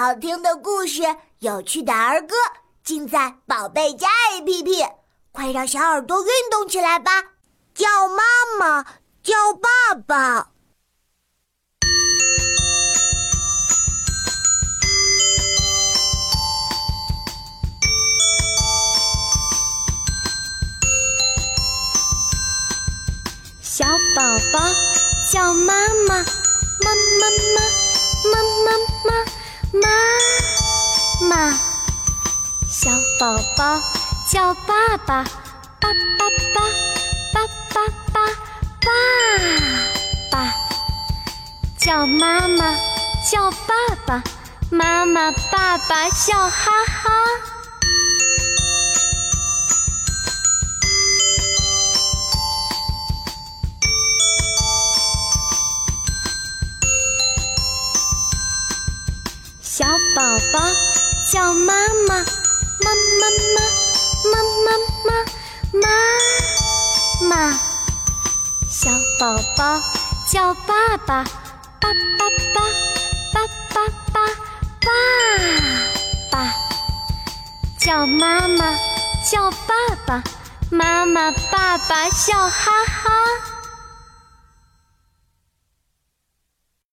好听的故事，有趣的儿歌，尽在宝贝家 APP。快让小耳朵运动起来吧！叫妈妈，叫爸爸。小宝宝叫妈妈，妈妈小宝宝叫爸爸，爸爸爸，爸爸爸，爸爸。叫妈妈叫爸爸，妈妈爸爸笑哈哈。小宝宝叫妈妈，小宝宝叫爸爸，爸爸爸，爸爸爸，爸爸。叫妈妈叫爸爸，妈妈爸爸笑哈哈。